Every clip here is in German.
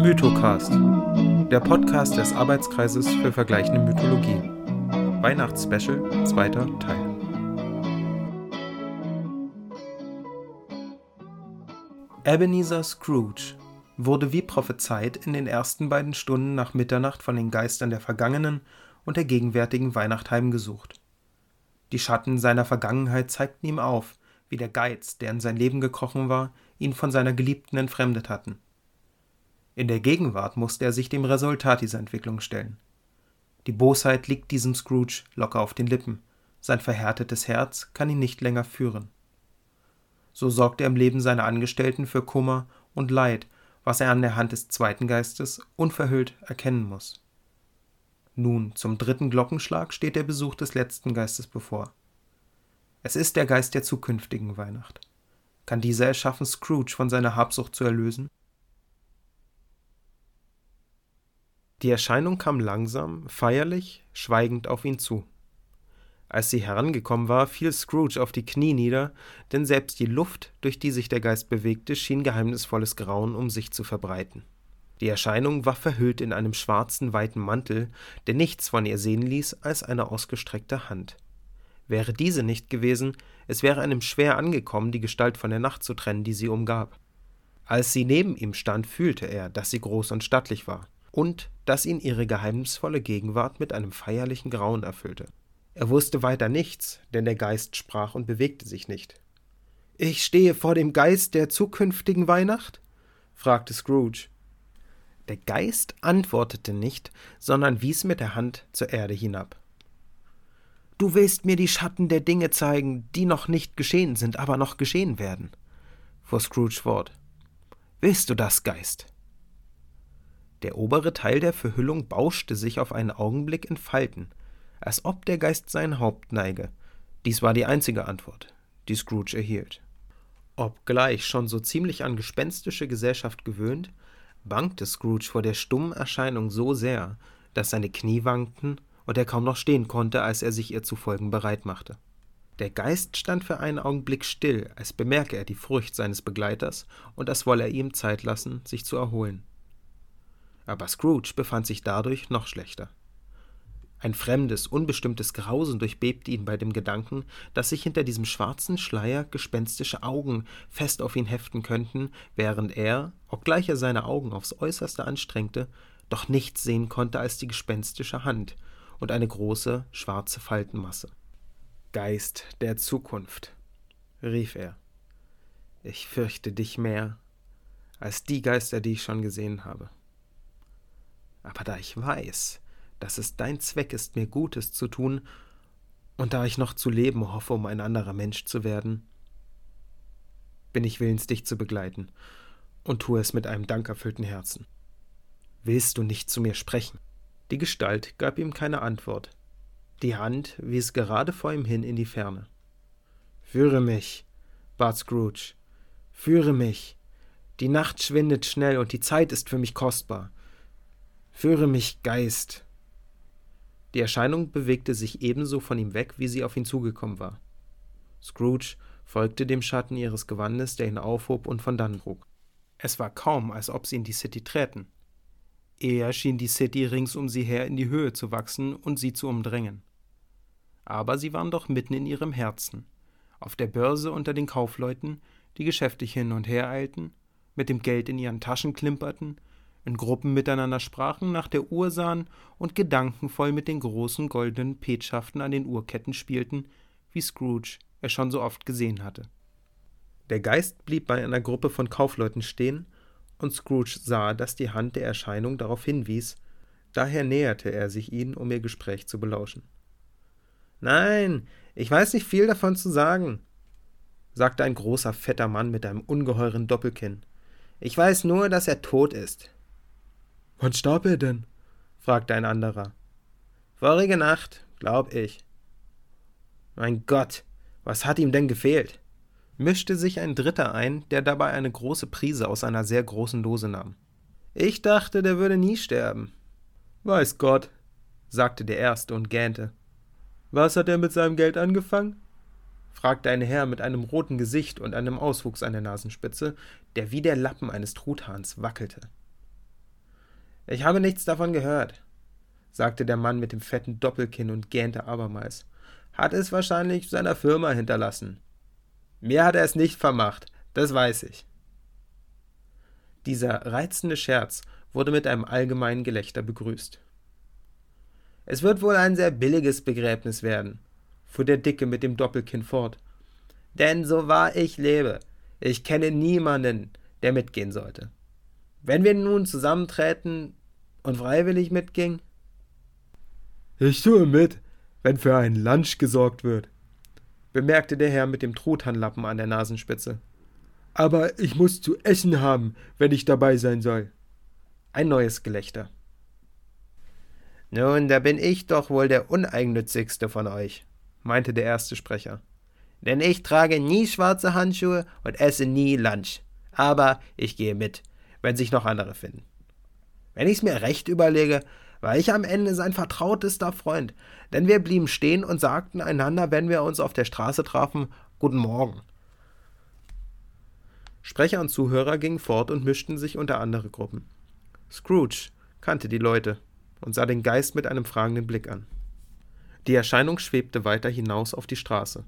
Mythocast, der Podcast des Arbeitskreises für vergleichende Mythologie. Weihnachtsspecial, zweiter Teil. Ebenezer Scrooge wurde wie prophezeit in den ersten beiden Stunden nach Mitternacht von den Geistern der vergangenen und der gegenwärtigen Weihnacht heimgesucht. Die Schatten seiner Vergangenheit zeigten ihm auf, wie der Geiz, der in sein Leben gekrochen war, ihn von seiner Geliebten entfremdet hatten. In der Gegenwart musste er sich dem Resultat dieser Entwicklung stellen. Die Bosheit liegt diesem Scrooge locker auf den Lippen, sein verhärtetes Herz kann ihn nicht länger führen. So sorgt er im Leben seiner Angestellten für Kummer und Leid, was er an der Hand des zweiten Geistes unverhüllt erkennen muss. Nun, zum dritten Glockenschlag steht der Besuch des letzten Geistes bevor. Es ist der Geist der zukünftigen Weihnacht. Kann dieser es schaffen, Scrooge von seiner Habsucht zu erlösen? Die Erscheinung kam langsam, feierlich, schweigend auf ihn zu. Als sie herangekommen war, fiel Scrooge auf die Knie nieder, denn selbst die Luft, durch die sich der Geist bewegte, schien geheimnisvolles Grauen um sich zu verbreiten. Die Erscheinung war verhüllt in einem schwarzen, weiten Mantel, der nichts von ihr sehen ließ als eine ausgestreckte Hand. Wäre diese nicht gewesen, es wäre einem schwer angekommen, die Gestalt von der Nacht zu trennen, die sie umgab. Als sie neben ihm stand, fühlte er, dass sie groß und stattlich war, und dass ihn ihre geheimnisvolle Gegenwart mit einem feierlichen Grauen erfüllte. Er wusste weiter nichts, denn der Geist sprach und bewegte sich nicht. Ich stehe vor dem Geist der zukünftigen Weihnacht? fragte Scrooge. Der Geist antwortete nicht, sondern wies mit der Hand zur Erde hinab. Du willst mir die Schatten der Dinge zeigen, die noch nicht geschehen sind, aber noch geschehen werden, fuhr Scrooge fort. Willst du das, Geist? Der obere Teil der Verhüllung bauschte sich auf einen Augenblick in Falten, als ob der Geist sein Haupt neige. Dies war die einzige Antwort, die Scrooge erhielt. Obgleich schon so ziemlich an gespenstische Gesellschaft gewöhnt, bangte Scrooge vor der stummen Erscheinung so sehr, dass seine Knie wankten und er kaum noch stehen konnte, als er sich ihr zu folgen bereit machte. Der Geist stand für einen Augenblick still, als bemerke er die Furcht seines Begleiters und als wolle er ihm Zeit lassen, sich zu erholen. Aber Scrooge befand sich dadurch noch schlechter. Ein fremdes, unbestimmtes Grausen durchbebte ihn bei dem Gedanken, dass sich hinter diesem schwarzen Schleier gespenstische Augen fest auf ihn heften könnten, während er, obgleich er seine Augen aufs äußerste anstrengte, doch nichts sehen konnte als die gespenstische Hand, und eine große schwarze Faltenmasse. Geist der Zukunft, rief er, ich fürchte dich mehr als die Geister, die ich schon gesehen habe. Aber da ich weiß, dass es dein Zweck ist, mir Gutes zu tun, und da ich noch zu leben hoffe, um ein anderer Mensch zu werden, bin ich willens, dich zu begleiten, und tue es mit einem dankerfüllten Herzen. Willst du nicht zu mir sprechen? Die Gestalt gab ihm keine Antwort. Die Hand wies gerade vor ihm hin in die Ferne. Führe mich, bat Scrooge. Führe mich. Die Nacht schwindet schnell und die Zeit ist für mich kostbar. Führe mich, Geist. Die Erscheinung bewegte sich ebenso von ihm weg, wie sie auf ihn zugekommen war. Scrooge folgte dem Schatten ihres Gewandes, der ihn aufhob und von dann trug. Es war kaum, als ob sie in die City träten. Eher schien die City rings um sie her in die Höhe zu wachsen und sie zu umdrängen. Aber sie waren doch mitten in ihrem Herzen, auf der Börse unter den Kaufleuten, die geschäftig hin und her eilten, mit dem Geld in ihren Taschen klimperten, in Gruppen miteinander sprachen, nach der Uhr sahen und gedankenvoll mit den großen goldenen Petschaften an den Uhrketten spielten, wie Scrooge er schon so oft gesehen hatte. Der Geist blieb bei einer Gruppe von Kaufleuten stehen und Scrooge sah, dass die Hand der Erscheinung darauf hinwies, daher näherte er sich ihnen, um ihr Gespräch zu belauschen. Nein, ich weiß nicht viel davon zu sagen, sagte ein großer, fetter Mann mit einem ungeheuren Doppelkinn. Ich weiß nur, dass er tot ist. Wann starb er denn? fragte ein anderer. Vorige Nacht, glaub ich. Mein Gott, was hat ihm denn gefehlt? mischte sich ein Dritter ein, der dabei eine große Prise aus einer sehr großen Dose nahm. Ich dachte, der würde nie sterben. Weiß Gott, sagte der Erste und gähnte. Was hat er mit seinem Geld angefangen? fragte ein Herr mit einem roten Gesicht und einem Auswuchs an der Nasenspitze, der wie der Lappen eines Truthahns wackelte. Ich habe nichts davon gehört, sagte der Mann mit dem fetten Doppelkinn und gähnte abermals. Hat es wahrscheinlich seiner Firma hinterlassen. Mir hat er es nicht vermacht, das weiß ich. Dieser reizende Scherz wurde mit einem allgemeinen Gelächter begrüßt. Es wird wohl ein sehr billiges Begräbnis werden, fuhr der Dicke mit dem Doppelkinn fort. Denn so wahr ich lebe, ich kenne niemanden, der mitgehen sollte. Wenn wir nun zusammenträten und freiwillig mitging? Ich tue mit, wenn für einen Lunch gesorgt wird, bemerkte der Herr mit dem Truthahnlappen an der Nasenspitze. Aber ich muss zu essen haben, wenn ich dabei sein soll. Ein neues Gelächter. Nun, da bin ich doch wohl der uneigennützigste von euch, meinte der erste Sprecher. Denn ich trage nie schwarze Handschuhe und esse nie Lunch. Aber ich gehe mit, wenn sich noch andere finden. Wenn ich's mir recht überlege, war ich am Ende sein vertrautester Freund, denn wir blieben stehen und sagten einander, wenn wir uns auf der Straße trafen, Guten Morgen. Sprecher und Zuhörer gingen fort und mischten sich unter andere Gruppen. Scrooge kannte die Leute und sah den Geist mit einem fragenden Blick an. Die Erscheinung schwebte weiter hinaus auf die Straße.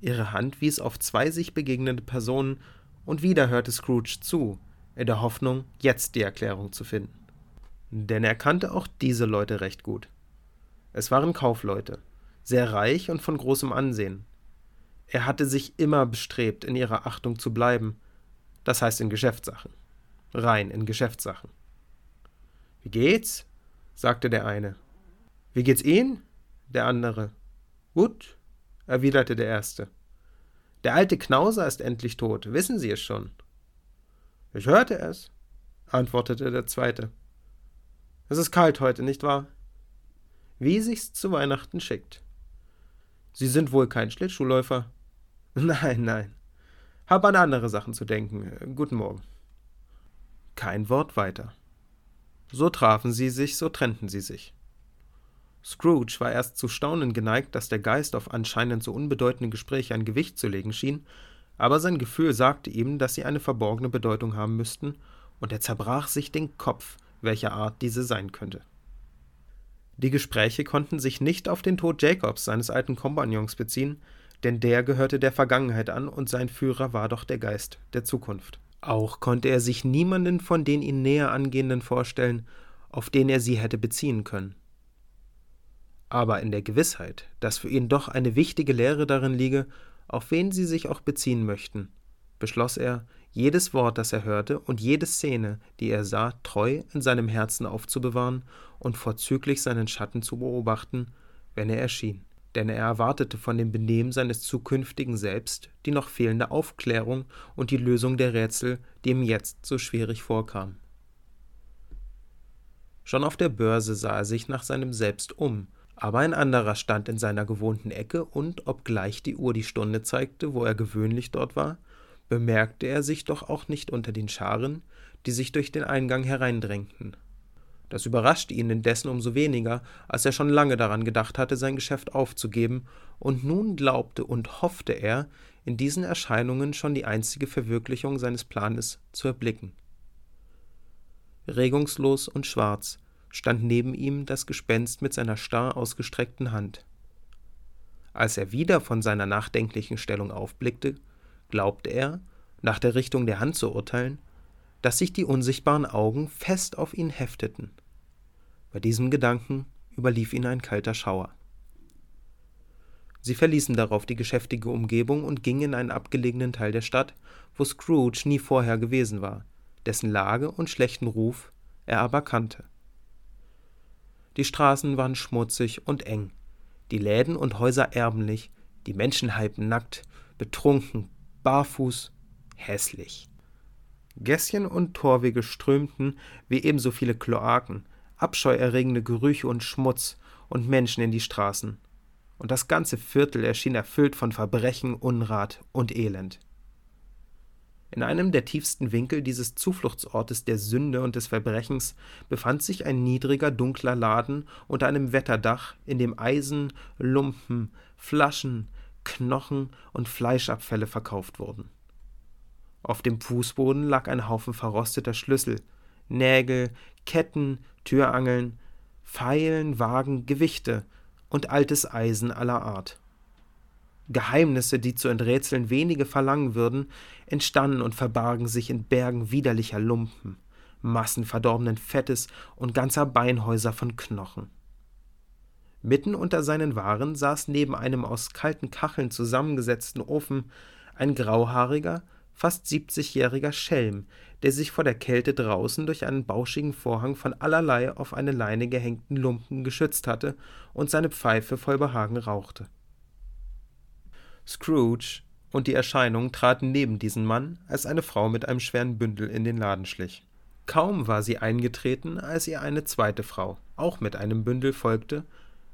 Ihre Hand wies auf zwei sich begegnende Personen, und wieder hörte Scrooge zu, in der Hoffnung, jetzt die Erklärung zu finden denn er kannte auch diese Leute recht gut. Es waren Kaufleute, sehr reich und von großem Ansehen. Er hatte sich immer bestrebt, in ihrer Achtung zu bleiben, das heißt in Geschäftssachen, rein in Geschäftssachen. Wie geht's? sagte der eine. Wie geht's Ihnen? der andere. Gut, erwiderte der erste. Der alte Knauser ist endlich tot, wissen Sie es schon? Ich hörte es, antwortete der zweite. Es ist kalt heute, nicht wahr? Wie sich's zu Weihnachten schickt. Sie sind wohl kein Schlittschuhläufer? Nein, nein. Hab an andere Sachen zu denken. Guten Morgen. Kein Wort weiter. So trafen sie sich, so trennten sie sich. Scrooge war erst zu staunen geneigt, dass der Geist auf anscheinend so unbedeutende Gespräche ein Gewicht zu legen schien, aber sein Gefühl sagte ihm, dass sie eine verborgene Bedeutung haben müssten, und er zerbrach sich den Kopf, welcher Art diese sein könnte. Die Gespräche konnten sich nicht auf den Tod Jacobs, seines alten Kompagnons, beziehen, denn der gehörte der Vergangenheit an und sein Führer war doch der Geist der Zukunft. Auch konnte er sich niemanden von den ihn näher angehenden vorstellen, auf den er sie hätte beziehen können. Aber in der Gewissheit, dass für ihn doch eine wichtige Lehre darin liege, auf wen sie sich auch beziehen möchten, beschloss er, jedes Wort, das er hörte, und jede Szene, die er sah, treu in seinem Herzen aufzubewahren und vorzüglich seinen Schatten zu beobachten, wenn er erschien. Denn er erwartete von dem Benehmen seines zukünftigen Selbst die noch fehlende Aufklärung und die Lösung der Rätsel, die ihm jetzt so schwierig vorkamen. Schon auf der Börse sah er sich nach seinem Selbst um, aber ein anderer stand in seiner gewohnten Ecke, und obgleich die Uhr die Stunde zeigte, wo er gewöhnlich dort war, bemerkte er sich doch auch nicht unter den Scharen, die sich durch den Eingang hereindrängten. Das überraschte ihn indessen umso weniger, als er schon lange daran gedacht hatte, sein Geschäft aufzugeben, und nun glaubte und hoffte er, in diesen Erscheinungen schon die einzige Verwirklichung seines Planes zu erblicken. Regungslos und schwarz stand neben ihm das Gespenst mit seiner starr ausgestreckten Hand. Als er wieder von seiner nachdenklichen Stellung aufblickte, glaubte er, nach der Richtung der Hand zu urteilen, dass sich die unsichtbaren Augen fest auf ihn hefteten. Bei diesem Gedanken überlief ihn ein kalter Schauer. Sie verließen darauf die geschäftige Umgebung und gingen in einen abgelegenen Teil der Stadt, wo Scrooge nie vorher gewesen war, dessen Lage und schlechten Ruf er aber kannte. Die Straßen waren schmutzig und eng, die Läden und Häuser ärmlich, die Menschen halb nackt, betrunken, barfuß, hässlich. Gässchen und Torwege strömten, wie ebenso viele Kloaken, abscheuerregende Gerüche und Schmutz und Menschen in die Straßen. Und das ganze Viertel erschien erfüllt von Verbrechen, Unrat und Elend. In einem der tiefsten Winkel dieses Zufluchtsortes der Sünde und des Verbrechens befand sich ein niedriger, dunkler Laden unter einem Wetterdach, in dem Eisen, Lumpen, Flaschen, Knochen und Fleischabfälle verkauft wurden. Auf dem Fußboden lag ein Haufen verrosteter Schlüssel, Nägel, Ketten, Türangeln, Pfeilen, Wagen, Gewichte und altes Eisen aller Art. Geheimnisse, die zu enträtseln wenige verlangen würden, entstanden und verbargen sich in Bergen widerlicher Lumpen, Massen verdorbenen Fettes und ganzer Beinhäuser von Knochen. Mitten unter seinen Waren saß neben einem aus kalten Kacheln zusammengesetzten Ofen ein grauhaariger, fast siebzigjähriger Schelm, der sich vor der Kälte draußen durch einen bauschigen Vorhang von allerlei auf eine Leine gehängten Lumpen geschützt hatte und seine Pfeife voll Behagen rauchte. Scrooge und die Erscheinung traten neben diesen Mann, als eine Frau mit einem schweren Bündel in den Laden schlich. Kaum war sie eingetreten, als ihr eine zweite Frau, auch mit einem Bündel, folgte,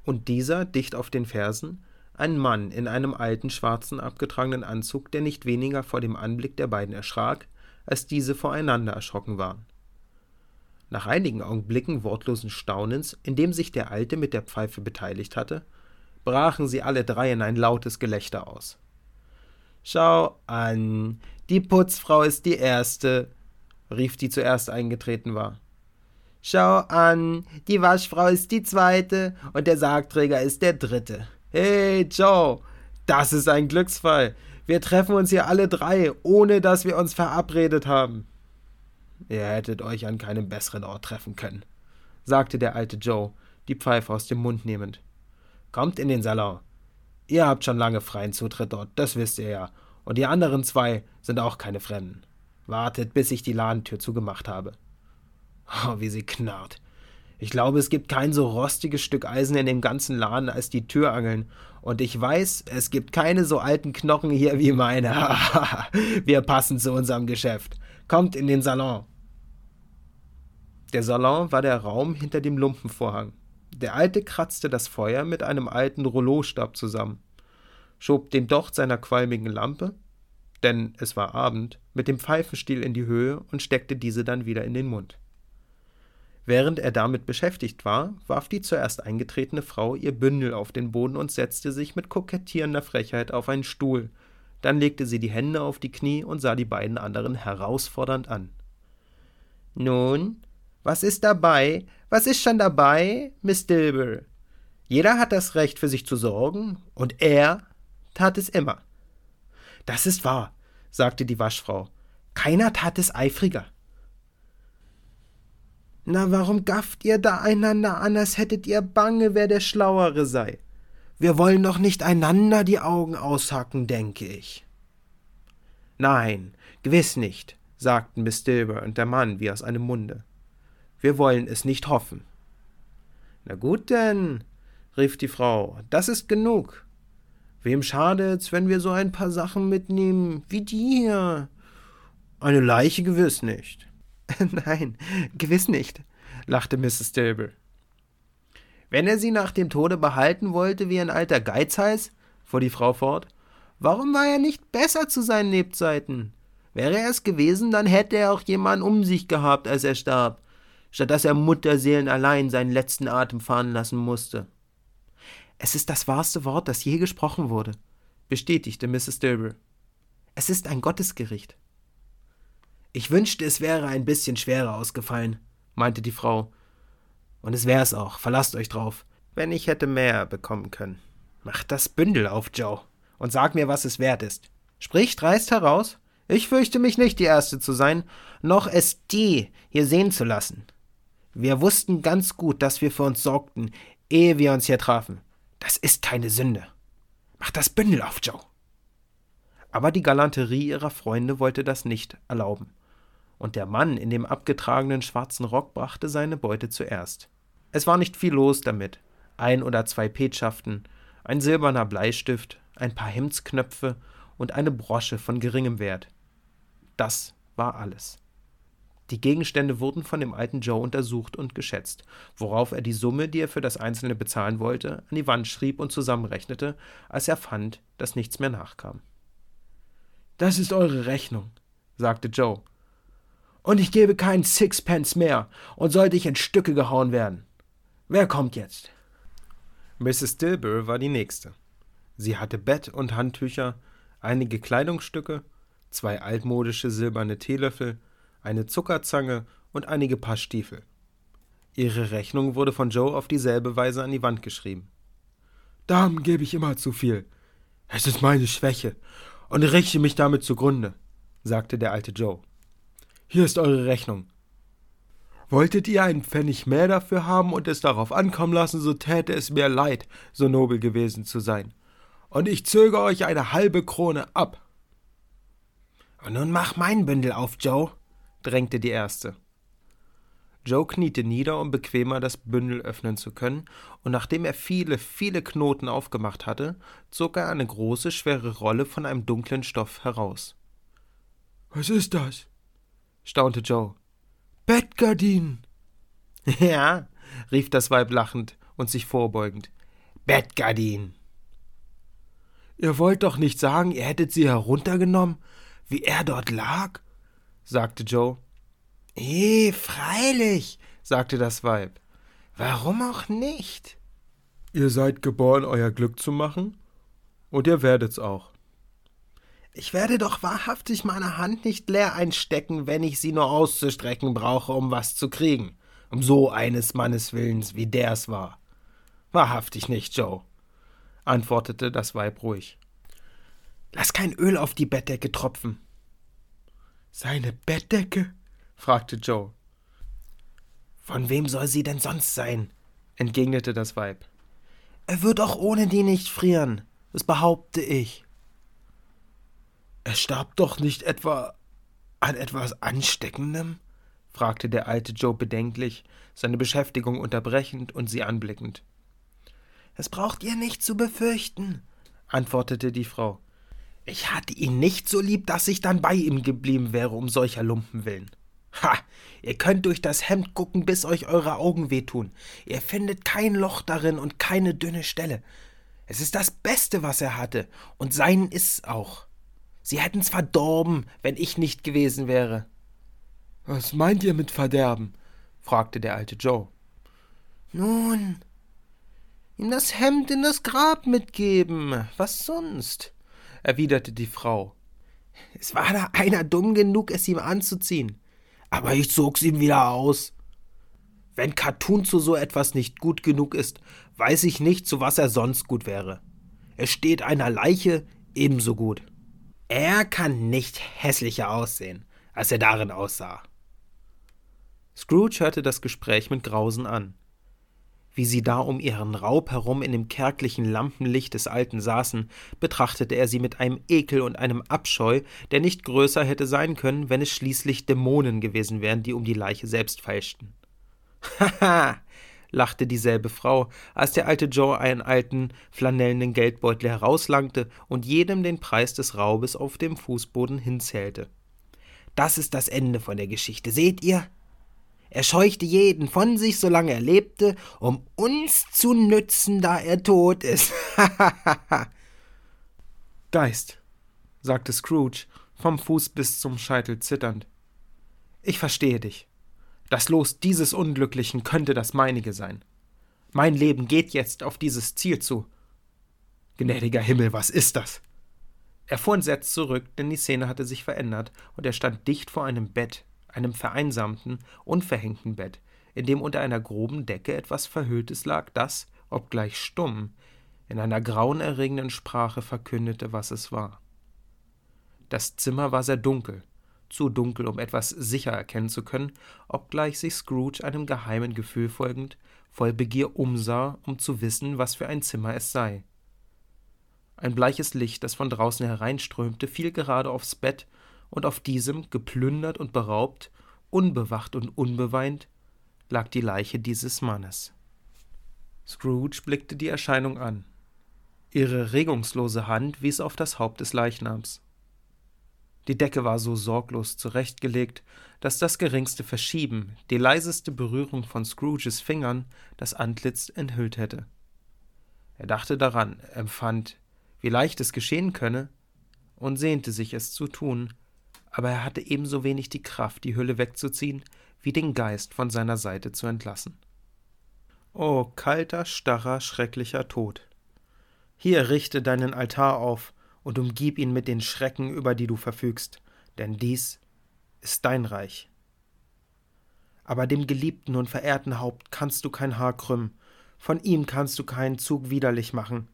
und dieser, dicht auf den Fersen, ein Mann in einem alten, schwarzen, abgetragenen Anzug, der nicht weniger vor dem Anblick der beiden erschrak, als diese voreinander erschrocken waren. Nach einigen Augenblicken wortlosen Staunens, in dem sich der Alte mit der Pfeife beteiligt hatte, brachen sie alle drei in ein lautes Gelächter aus. Schau an, die Putzfrau ist die erste, rief die zuerst eingetreten war. Schau an, die Waschfrau ist die zweite und der Sargträger ist der dritte. Hey, Joe, das ist ein Glücksfall. Wir treffen uns hier alle drei, ohne dass wir uns verabredet haben. Ihr hättet euch an keinem besseren Ort treffen können, sagte der alte Joe, die Pfeife aus dem Mund nehmend. Kommt in den Salon. Ihr habt schon lange freien Zutritt dort, das wisst ihr ja. Und die anderen zwei sind auch keine Fremden. Wartet, bis ich die Ladentür zugemacht habe. Oh, wie sie knarrt. Ich glaube, es gibt kein so rostiges Stück Eisen in dem ganzen Laden als die Türangeln. Und ich weiß, es gibt keine so alten Knochen hier wie meine. Wir passen zu unserem Geschäft. Kommt in den Salon. Der Salon war der Raum hinter dem Lumpenvorhang. Der Alte kratzte das Feuer mit einem alten Rouleaustab zusammen, schob den Docht seiner qualmigen Lampe, denn es war Abend, mit dem Pfeifenstiel in die Höhe und steckte diese dann wieder in den Mund. Während er damit beschäftigt war, warf die zuerst eingetretene Frau ihr Bündel auf den Boden und setzte sich mit kokettierender Frechheit auf einen Stuhl. Dann legte sie die Hände auf die Knie und sah die beiden anderen herausfordernd an. Nun, was ist dabei? Was ist schon dabei, Miss Dilber? Jeder hat das Recht, für sich zu sorgen, und er tat es immer. Das ist wahr, sagte die Waschfrau. Keiner tat es eifriger. Na, warum gafft ihr da einander an, als hättet ihr bange, wer der Schlauere sei? Wir wollen doch nicht einander die Augen aushacken, denke ich. Nein, gewiss nicht, sagten Miss Dilber und der Mann wie aus einem Munde. Wir wollen es nicht hoffen. Na gut denn, rief die Frau, das ist genug. Wem schadet's, wenn wir so ein paar Sachen mitnehmen wie die hier? Eine Leiche gewiss nicht. Nein, gewiss nicht, lachte Mrs. Dilber. Wenn er sie nach dem Tode behalten wollte wie ein alter Geizhals, fuhr die Frau fort, warum war er nicht besser zu seinen Lebzeiten? Wäre er es gewesen, dann hätte er auch jemanden um sich gehabt, als er starb, statt dass er Mutterseelen allein seinen letzten Atem fahren lassen musste. Es ist das wahrste Wort, das je gesprochen wurde, bestätigte Mrs. Dilber. Es ist ein Gottesgericht. Ich wünschte, es wäre ein bisschen schwerer ausgefallen, meinte die Frau. Und es wär's auch, verlasst euch drauf. Wenn ich hätte mehr bekommen können. Mach das Bündel auf, Joe, und sag mir, was es wert ist. Sprich dreist heraus. Ich fürchte mich nicht, die Erste zu sein, noch es die hier sehen zu lassen. Wir wussten ganz gut, dass wir für uns sorgten, ehe wir uns hier trafen. Das ist keine Sünde. Mach das Bündel auf, Joe. Aber die Galanterie ihrer Freunde wollte das nicht erlauben und der Mann in dem abgetragenen schwarzen Rock brachte seine Beute zuerst. Es war nicht viel los damit. Ein oder zwei Petschaften, ein silberner Bleistift, ein paar Hemdsknöpfe und eine Brosche von geringem Wert. Das war alles. Die Gegenstände wurden von dem alten Joe untersucht und geschätzt, worauf er die Summe, die er für das Einzelne bezahlen wollte, an die Wand schrieb und zusammenrechnete, als er fand, dass nichts mehr nachkam. Das ist eure Rechnung, sagte Joe und ich gebe keinen Sixpence mehr und sollte ich in Stücke gehauen werden. Wer kommt jetzt? Mrs. Dilber war die nächste. Sie hatte Bett und Handtücher, einige Kleidungsstücke, zwei altmodische silberne Teelöffel, eine Zuckerzange und einige Paar Stiefel. Ihre Rechnung wurde von Joe auf dieselbe Weise an die Wand geschrieben. Damen gebe ich immer zu viel. Es ist meine Schwäche und richte mich damit zugrunde, sagte der alte Joe. Hier ist eure Rechnung. Wolltet ihr einen Pfennig mehr dafür haben und es darauf ankommen lassen, so täte es mir leid, so nobel gewesen zu sein. Und ich zöge euch eine halbe Krone ab. Und nun mach mein Bündel auf, Joe, drängte die erste. Joe kniete nieder, um bequemer das Bündel öffnen zu können, und nachdem er viele, viele Knoten aufgemacht hatte, zog er eine große, schwere Rolle von einem dunklen Stoff heraus. Was ist das? Staunte Joe. Bettgardinen. Ja, rief das Weib lachend und sich vorbeugend. Bettgardinen. Ihr wollt doch nicht sagen, ihr hättet sie heruntergenommen, wie er dort lag? sagte Joe. Eh, freilich, sagte das Weib. Warum auch nicht? Ihr seid geboren, euer Glück zu machen, und ihr werdet's auch. Ich werde doch wahrhaftig meine Hand nicht leer einstecken, wenn ich sie nur auszustrecken brauche, um was zu kriegen. Um so eines Mannes Willens, wie der's war. Wahrhaftig nicht, Joe, antwortete das Weib ruhig. Lass kein Öl auf die Bettdecke tropfen. Seine Bettdecke? fragte Joe. Von wem soll sie denn sonst sein? entgegnete das Weib. Er wird auch ohne die nicht frieren, das behaupte ich. Er starb doch nicht etwa an etwas Ansteckendem? fragte der alte Joe bedenklich, seine Beschäftigung unterbrechend und sie anblickend. Das braucht ihr nicht zu befürchten, antwortete die Frau. Ich hatte ihn nicht so lieb, dass ich dann bei ihm geblieben wäre, um solcher Lumpen willen. Ha! Ihr könnt durch das Hemd gucken, bis euch eure Augen wehtun. Ihr findet kein Loch darin und keine dünne Stelle. Es ist das Beste, was er hatte, und sein ist's auch. Sie hätten's verdorben, wenn ich nicht gewesen wäre. Was meint ihr mit verderben? fragte der alte Joe. Nun, ihm das Hemd in das Grab mitgeben. Was sonst? erwiderte die Frau. Es war da einer dumm genug, es ihm anzuziehen aber ich zog's ihm wieder aus. Wenn Cartoon zu so etwas nicht gut genug ist, weiß ich nicht, zu was er sonst gut wäre. Er steht einer Leiche ebenso gut. Er kann nicht hässlicher aussehen, als er darin aussah. Scrooge hörte das Gespräch mit Grausen an wie sie da um ihren Raub herum in dem kärglichen Lampenlicht des Alten saßen, betrachtete er sie mit einem Ekel und einem Abscheu, der nicht größer hätte sein können, wenn es schließlich Dämonen gewesen wären, die um die Leiche selbst feilschten. Haha, lachte dieselbe Frau, als der alte Joe einen alten, flanellenen Geldbeutel herauslangte und jedem den Preis des Raubes auf dem Fußboden hinzählte. Das ist das Ende von der Geschichte, seht ihr? Er scheuchte jeden von sich, solange er lebte, um uns zu nützen, da er tot ist. Geist, sagte Scrooge, vom Fuß bis zum Scheitel zitternd. Ich verstehe dich. Das Los dieses Unglücklichen könnte das meinige sein. Mein Leben geht jetzt auf dieses Ziel zu. Gnädiger Himmel, was ist das? Er fuhr entsetzt zurück, denn die Szene hatte sich verändert, und er stand dicht vor einem Bett, einem vereinsamten, unverhängten Bett, in dem unter einer groben Decke etwas Verhülltes lag, das, obgleich stumm, in einer grauenerregenden Sprache verkündete, was es war. Das Zimmer war sehr dunkel, zu dunkel, um etwas sicher erkennen zu können, obgleich sich Scrooge einem geheimen Gefühl folgend voll Begier umsah, um zu wissen, was für ein Zimmer es sei. Ein bleiches Licht, das von draußen hereinströmte, fiel gerade aufs Bett und auf diesem, geplündert und beraubt, unbewacht und unbeweint, lag die Leiche dieses Mannes. Scrooge blickte die Erscheinung an. Ihre regungslose Hand wies auf das Haupt des Leichnams. Die Decke war so sorglos zurechtgelegt, dass das geringste Verschieben, die leiseste Berührung von Scrooges Fingern das Antlitz enthüllt hätte. Er dachte daran, empfand, wie leicht es geschehen könne, und sehnte sich es zu tun, aber er hatte ebenso wenig die Kraft, die Hülle wegzuziehen, wie den Geist von seiner Seite zu entlassen. O kalter, starrer, schrecklicher Tod. Hier richte deinen Altar auf und umgib ihn mit den Schrecken, über die du verfügst, denn dies ist dein Reich. Aber dem geliebten und verehrten Haupt kannst du kein Haar krümmen, von ihm kannst du keinen Zug widerlich machen.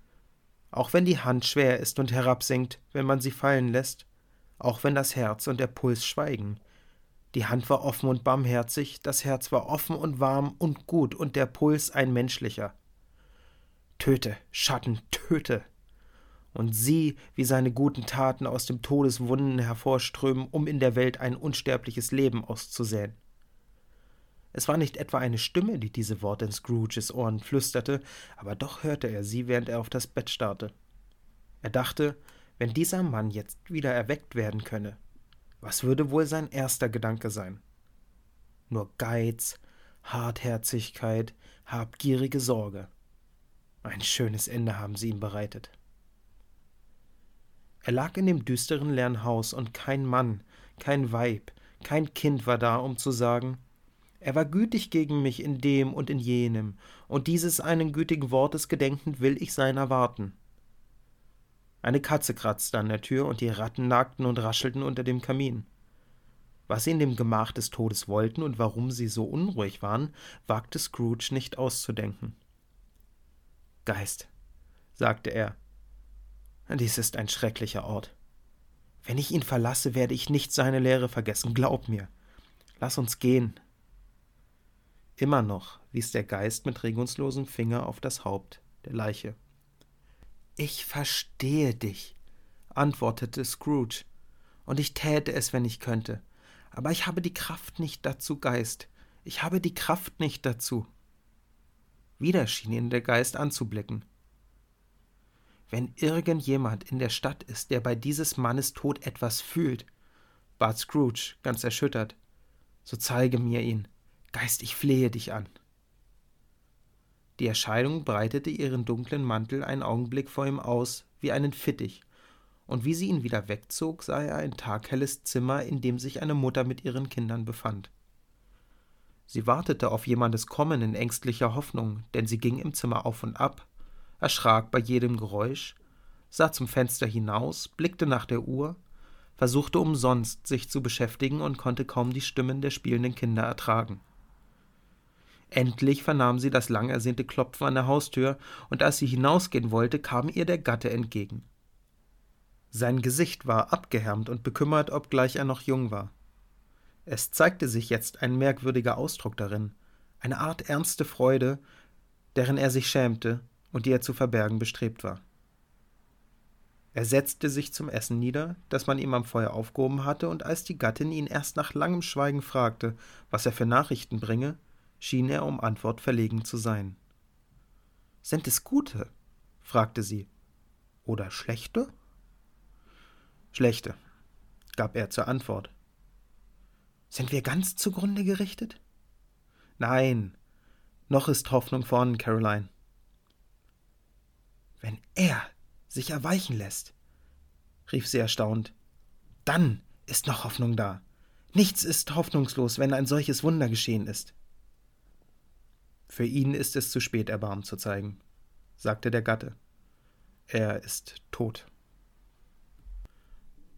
Auch wenn die Hand schwer ist und herabsinkt, wenn man sie fallen lässt, auch wenn das Herz und der Puls schweigen. Die Hand war offen und barmherzig, das Herz war offen und warm und gut und der Puls ein menschlicher. Töte, Schatten, töte! Und sieh, wie seine guten Taten aus dem Todeswunden hervorströmen, um in der Welt ein unsterbliches Leben auszusäen. Es war nicht etwa eine Stimme, die diese Worte in Scrooges Ohren flüsterte, aber doch hörte er sie, während er auf das Bett starrte. Er dachte, wenn dieser Mann jetzt wieder erweckt werden könne, was würde wohl sein erster Gedanke sein? Nur Geiz, Hartherzigkeit, habgierige Sorge. Ein schönes Ende haben sie ihm bereitet. Er lag in dem düsteren leeren Haus, und kein Mann, kein Weib, kein Kind war da, um zu sagen, er war gütig gegen mich in dem und in jenem, und dieses einen gütigen Wortes gedenkend will ich seiner warten. Eine Katze kratzte an der Tür, und die Ratten nagten und raschelten unter dem Kamin. Was sie in dem Gemach des Todes wollten und warum sie so unruhig waren, wagte Scrooge nicht auszudenken. Geist, sagte er, dies ist ein schrecklicher Ort. Wenn ich ihn verlasse, werde ich nicht seine Lehre vergessen, glaub mir. Lass uns gehen, Immer noch wies der Geist mit regungslosem Finger auf das Haupt der Leiche. Ich verstehe dich, antwortete Scrooge, und ich täte es, wenn ich könnte, aber ich habe die Kraft nicht dazu, Geist, ich habe die Kraft nicht dazu. Wieder schien ihn der Geist anzublicken. Wenn irgendjemand in der Stadt ist, der bei dieses Mannes Tod etwas fühlt, bat Scrooge, ganz erschüttert, so zeige mir ihn. Geist, ich flehe dich an. Die Erscheinung breitete ihren dunklen Mantel einen Augenblick vor ihm aus, wie einen Fittich, und wie sie ihn wieder wegzog, sah er ein taghelles Zimmer, in dem sich eine Mutter mit ihren Kindern befand. Sie wartete auf jemandes Kommen in ängstlicher Hoffnung, denn sie ging im Zimmer auf und ab, erschrak bei jedem Geräusch, sah zum Fenster hinaus, blickte nach der Uhr, versuchte umsonst sich zu beschäftigen und konnte kaum die Stimmen der spielenden Kinder ertragen. Endlich vernahm sie das lang ersehnte Klopfen an der Haustür, und als sie hinausgehen wollte, kam ihr der Gatte entgegen. Sein Gesicht war abgehärmt und bekümmert, obgleich er noch jung war. Es zeigte sich jetzt ein merkwürdiger Ausdruck darin, eine Art ernste Freude, deren er sich schämte und die er zu verbergen bestrebt war. Er setzte sich zum Essen nieder, das man ihm am Feuer aufgehoben hatte, und als die Gattin ihn erst nach langem Schweigen fragte, was er für Nachrichten bringe, schien er um Antwort verlegen zu sein. Sind es gute? fragte sie. Oder schlechte? Schlechte, gab er zur Antwort. Sind wir ganz zugrunde gerichtet? Nein, noch ist Hoffnung vorn, Caroline. Wenn er sich erweichen lässt, rief sie erstaunt, dann ist noch Hoffnung da. Nichts ist hoffnungslos, wenn ein solches Wunder geschehen ist. Für ihn ist es zu spät, Erbarmen zu zeigen, sagte der Gatte. Er ist tot.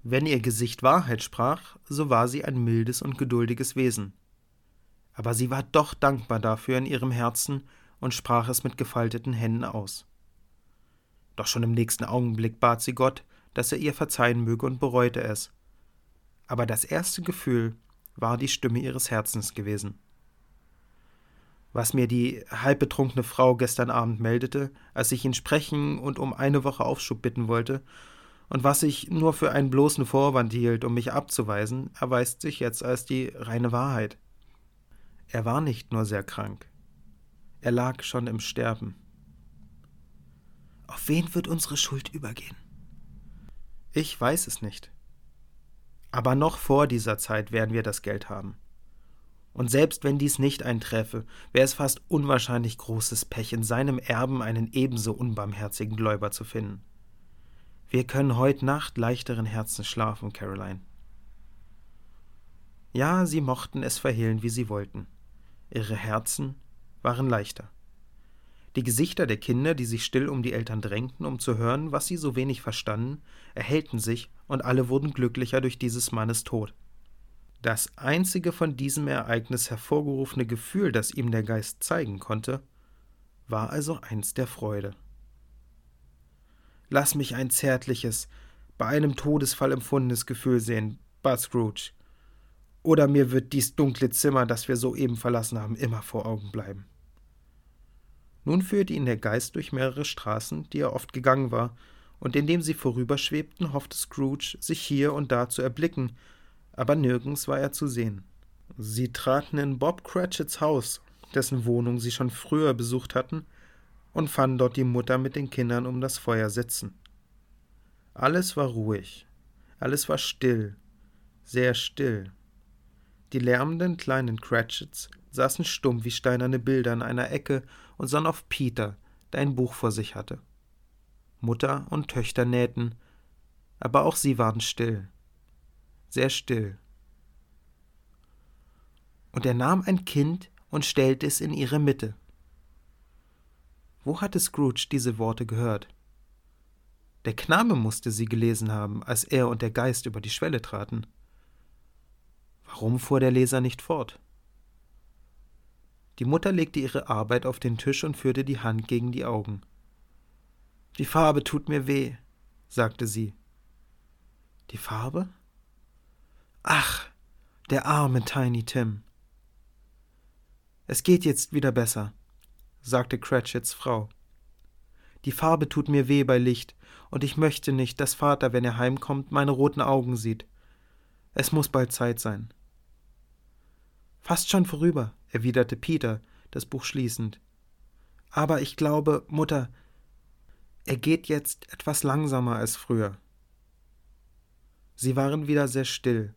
Wenn ihr Gesicht Wahrheit sprach, so war sie ein mildes und geduldiges Wesen. Aber sie war doch dankbar dafür in ihrem Herzen und sprach es mit gefalteten Händen aus. Doch schon im nächsten Augenblick bat sie Gott, dass er ihr verzeihen möge und bereute es. Aber das erste Gefühl war die Stimme ihres Herzens gewesen was mir die halbbetrunkene Frau gestern Abend meldete, als ich ihn sprechen und um eine Woche Aufschub bitten wollte, und was ich nur für einen bloßen Vorwand hielt, um mich abzuweisen, erweist sich jetzt als die reine Wahrheit. Er war nicht nur sehr krank, er lag schon im Sterben. Wen wird unsere Schuld übergehen? Ich weiß es nicht. Aber noch vor dieser Zeit werden wir das Geld haben. Und selbst wenn dies nicht einträfe, wäre es fast unwahrscheinlich großes Pech, in seinem Erben einen ebenso unbarmherzigen Gläuber zu finden. Wir können heut Nacht leichteren Herzens schlafen, Caroline. Ja, sie mochten es verhehlen, wie sie wollten. Ihre Herzen waren leichter. Die Gesichter der Kinder, die sich still um die Eltern drängten, um zu hören, was sie so wenig verstanden, erhellten sich, und alle wurden glücklicher durch dieses Mannes Tod. Das einzige von diesem Ereignis hervorgerufene Gefühl, das ihm der Geist zeigen konnte, war also eins der Freude. Lass mich ein zärtliches, bei einem Todesfall empfundenes Gefühl sehen, bat Scrooge. Oder mir wird dies dunkle Zimmer, das wir soeben verlassen haben, immer vor Augen bleiben. Nun führte ihn der Geist durch mehrere Straßen, die er oft gegangen war, und indem sie vorüberschwebten, hoffte Scrooge, sich hier und da zu erblicken, aber nirgends war er zu sehen. Sie traten in Bob Cratchits Haus, dessen Wohnung sie schon früher besucht hatten, und fanden dort die Mutter mit den Kindern um das Feuer sitzen. Alles war ruhig, alles war still, sehr still. Die lärmenden kleinen Cratchits saßen stumm wie steinerne Bilder in einer Ecke und sahen auf Peter, der ein Buch vor sich hatte. Mutter und Töchter nähten, aber auch sie waren still sehr still. Und er nahm ein Kind und stellte es in ihre Mitte. Wo hatte Scrooge diese Worte gehört? Der Knabe musste sie gelesen haben, als er und der Geist über die Schwelle traten. Warum fuhr der Leser nicht fort? Die Mutter legte ihre Arbeit auf den Tisch und führte die Hand gegen die Augen. Die Farbe tut mir weh, sagte sie. Die Farbe? Ach, der arme Tiny Tim. Es geht jetzt wieder besser, sagte Cratchits Frau. Die Farbe tut mir weh bei Licht, und ich möchte nicht, dass Vater, wenn er heimkommt, meine roten Augen sieht. Es muss bald Zeit sein. Fast schon vorüber, erwiderte Peter, das Buch schließend. Aber ich glaube, Mutter, er geht jetzt etwas langsamer als früher. Sie waren wieder sehr still,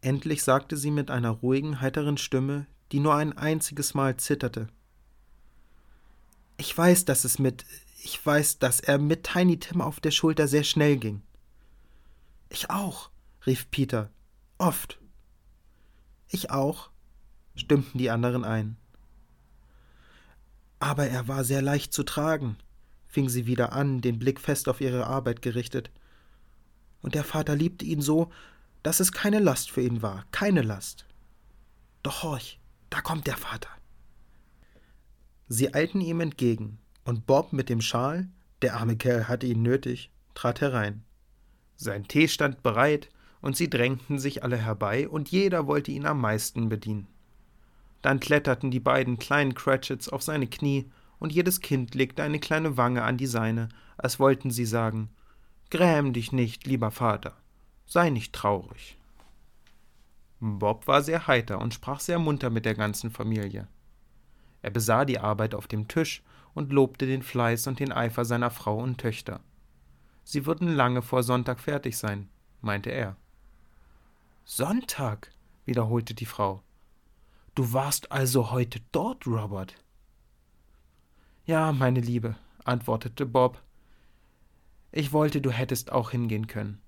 Endlich sagte sie mit einer ruhigen, heiteren Stimme, die nur ein einziges Mal zitterte. Ich weiß, dass es mit. Ich weiß, dass er mit Tiny Tim auf der Schulter sehr schnell ging. Ich auch, rief Peter. Oft. Ich auch, stimmten die anderen ein. Aber er war sehr leicht zu tragen, fing sie wieder an, den Blick fest auf ihre Arbeit gerichtet. Und der Vater liebte ihn so, dass es keine Last für ihn war, keine Last. Doch horch, da kommt der Vater. Sie eilten ihm entgegen, und Bob mit dem Schal, der arme Kerl hatte ihn nötig, trat herein. Sein Tee stand bereit, und sie drängten sich alle herbei, und jeder wollte ihn am meisten bedienen. Dann kletterten die beiden kleinen Cratchits auf seine Knie, und jedes Kind legte eine kleine Wange an die seine, als wollten sie sagen Gräm dich nicht, lieber Vater. Sei nicht traurig. Bob war sehr heiter und sprach sehr munter mit der ganzen Familie. Er besah die Arbeit auf dem Tisch und lobte den Fleiß und den Eifer seiner Frau und Töchter. Sie würden lange vor Sonntag fertig sein, meinte er. Sonntag, wiederholte die Frau. Du warst also heute dort, Robert? Ja, meine Liebe, antwortete Bob. Ich wollte, du hättest auch hingehen können.